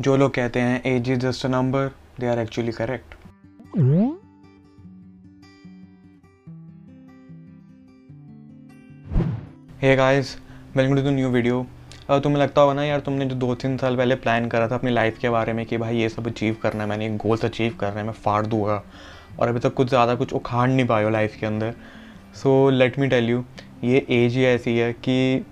जो लोग कहते हैं age is just a number they are actually correct hey guys welcome to the new video तुम्हें लगता होगा ना, यार तुमने जो दो तीन साल पहले प्लान करा था अपनी लाइफ के बारे में कि भाई ये सब अचीव करना है, मैंने गोल्स अचीव करना है, मैं फाड़ दूँगा। और अभी तक कुछ ज़्यादा कुछ उखाड़ नहीं पाए हो लाइफ के अंदर। So let me tell you ये एज ही ऐसी है कि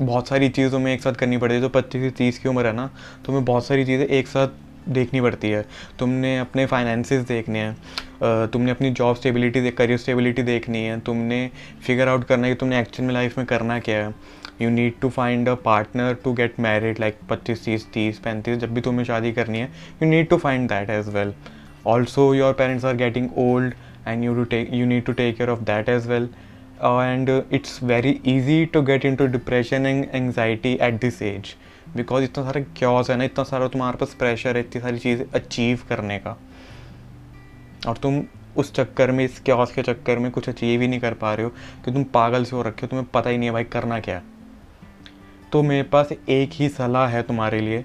बहुत सारी चीज़ों में एक साथ करनी पड़ती है, जो पच्चीस से तीस की उम्र है ना, तुम्हें बहुत सारी चीज़ें एक साथ देखनी पड़ती है। तुमने अपने फाइनेंसिस देखने हैं तुमने अपनी जॉब स्टेबिलिटी करियर स्टेबिलिटी देखनी है, तुमने फिगर आउट करना है कि तुमने एक्चुअल में लाइफ में करना क्या है। You need to find a partner to get married like पच्चीस, तीस तीस, पैंतीस, जब भी तुम्हें शादी करनी है you need to find that as well also your parents are getting old and you to take you need to take care of that as well and it's very easy to get into depression and anxiety at this age because इतना सारा chaos है ना, इतना सारा तुम्हारे पास pressure है, इतनी सारी चीज़ें अचीव करने का। और तुम उस चक्कर में, इस क्योस के चक्कर में कुछ अचीव ही नहीं कर पा रहे हो, कि तुम पागल से हो रखे हो, तुम्हें पता ही नहीं है भाई करना क्या तो मेरे पास एक ही सलाह है तुम्हारे लिए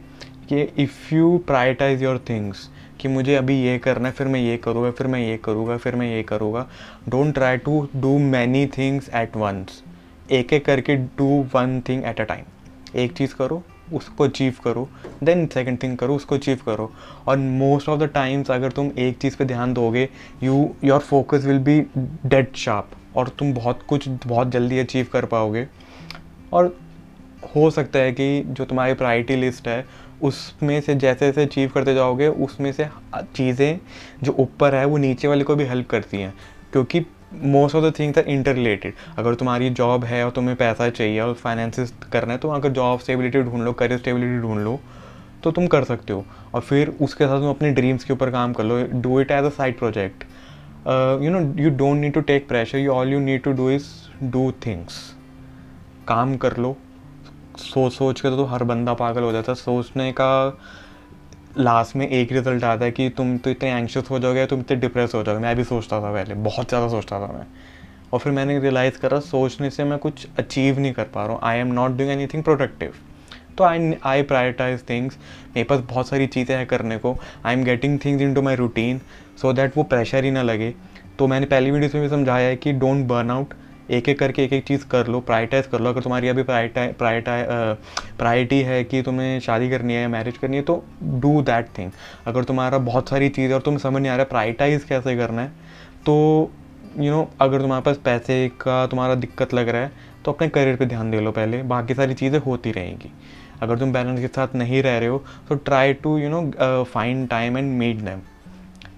कि if you prioritise your things कि मुझे अभी ये करना है, फिर मैं ये करूँगा, फिर मैं ये करूँगा, फिर मैं ये करूँगा। Don't try to do many things at once एक एक करके do one thing at a time एक चीज़ करो, उसको अचीव करो देन सेकंड थिंग करो, उसको अचीव करो। और मोस्ट ऑफ़ द टाइम्स अगर तुम एक चीज़ पे ध्यान दोगे you your focus will be dead sharp और तुम बहुत कुछ बहुत जल्दी अचीव कर पाओगे। और हो सकता है कि जो तुम्हारी प्रायोरिटी लिस्ट है उसमें से जैसे जैसे अचीव करते जाओगे, उसमें से चीज़ें जो ऊपर है, वो नीचे वाले को भी हेल्प करती हैं। क्योंकि most of the things are interrelated अगर तुम्हारी जॉब है और तुम्हें पैसा चाहिए और फाइनेंसिस करना है तो अगर जॉब स्टेबिलिटी ढूंढ लो करियर स्टेबिलिटी ढूंढ लो तो तुम कर सकते हो। और फिर उसके साथ तुम अपने ड्रीम्स के ऊपर काम कर लो। Do it as a side project you know you don't need to take pressure you all you need to do is do things काम कर लो। सोच सोच के तो हर बंदा पागल हो जाता है। सोचने का लास्ट में एक रिज़ल्ट आता है कि तुम तो इतने एंक्शस हो जाओगे, तुम इतने डिप्रेस हो जाओगे। मैं भी सोचता था पहले, बहुत ज़्यादा सोचता था मैं। और फिर मैंने रियलाइज़ करा, सोचने से मैं कुछ अचीव नहीं कर पा रहा हूँ। I am not doing anything productive तो आई आई प्रायोरिटाइज थिंग्स मेरे पास बहुत सारी चीज़ें हैं करने को। I am getting things into my routine so that वो प्रेशर ही ना लगे। तो मैंने पहली वीडियो में भी समझाया है कि डोंट बर्न आउट एक एक करके एक एक चीज़ कर लो प्राइटाइज कर लो। अगर तुम्हारी अभी प्रायोरिटी है कि तुम्हें शादी करनी है मैरिज करनी है तो डू दैट थिंग अगर तुम्हारा बहुत सारी चीज़ और तुम्हें समझ नहीं आ रहा है प्राइटाइज कैसे करना है तो यू you नो know, अगर तुम्हारे पास पैसे का तुम्हारा दिक्कत लग रहा है तो अपने करियर पे ध्यान दे लो पहले। बाकी सारी चीज़ें होती रहेंगी। अगर तुम बैलेंस के साथ नहीं रह रहे हो तो try to you know find time and meet them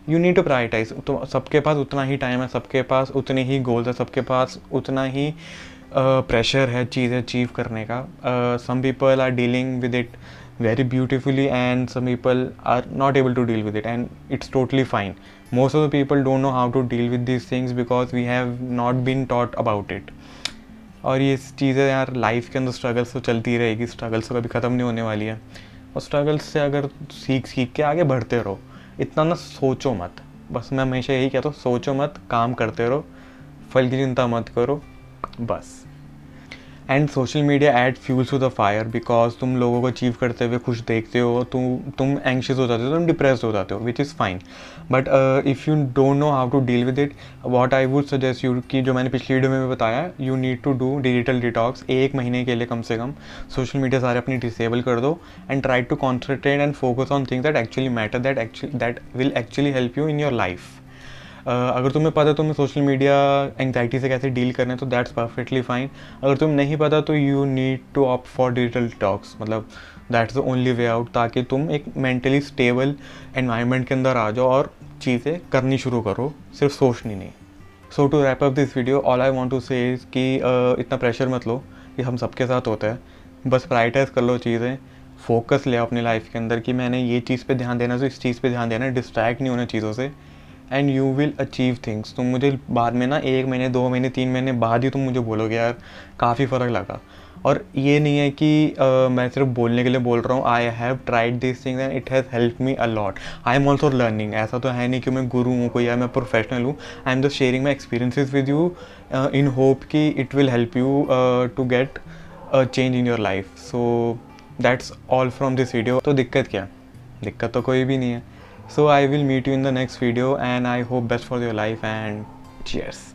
you need to prioritise तो सबके पास उतना ही टाइम है, सबके पास उतने ही गोल्स है, सबके पास उतना ही प्रेशर है चीज़ अचीव करने का। Some people are dealing with it very beautifully and some people are not able to deal with it and it's totally fine most of the people don't know how to deal with this things because we have not been taught about it और ये चीज़ें यार life के अंदर struggles तो चलती रहेगी struggles तो कभी ख़त्म नहीं होने वाली है। और स्ट्रगल्स से अगर सीख सीख के आगे बढ़ते रहो इतना ना सोचो मत। बस मैं हमेशा यही कहता हूँ, सोचो मत, काम करते रहो, फल की चिंता मत करो, बस। And social media add fuels to the fire because तुम लोगों को अचीव करते हुए खुश देखते हो, तुम तुम एंशियस हो जाते हो, तुम डिप्रेस हो जाते हो which is fine but if you don't know how to deal with it what I would suggest you कि जो मैंने पिछली वीडियो में भी बताया you need to do digital detox एक महीने के लिए कम से कम। सोशल मीडिया सारे अपनी डिसेबल कर दो and try to concentrate and focus on things that actually matter that actually that will actually help you in your life अगर तुम्हें पता तुम्हें सोशल मीडिया एंगजाइटी से कैसे डील करना है तो दैट्स परफेक्टली फाइन अगर तुम्हें नहीं पता तो you need to opt for digital detox मतलब that's the only way out ताकि तुम एक मेंटली स्टेबल एनवायरनमेंट के अंदर आ जाओ और चीज़ें करनी शुरू करो सिर्फ़ सोचनी नहीं. So to wrap up this video all I want to say कि uh, इतना प्रेशर मत लो कि हम सबके साथ होता है. बस प्राइटाइज कर लो चीज़ें. फोकस ले अपनी लाइफ के अंदर कि मैंने ये चीज़ पे ध्यान देना तो इस चीज़ पे ध्यान देना डिस्ट्रैक्ट नहीं होना चीज़ों से. And you will achieve things तुम मुझे बाद में ना एक महीने दो महीने तीन महीने बाद ही तुम मुझे बोलोगे यार काफ़ी फ़र्क लगा. और ये नहीं है कि uh, मैं सिर्फ़ बोलने के लिए बोल रहा हूँ I have tried this things and it has help me a lot I am also learning ऐसा तो है नहीं कि मैं गुरु हूँ कोई या मैं प्रोफेशनल हूँ. I am just sharing my experiences with you in hope कि it will help you to get change in your life so that's all from this video तो दिक्कत क्या? दिक्कत तो कोई भी नहीं है. So I will meet you in the next video and I hope best for your life and cheers.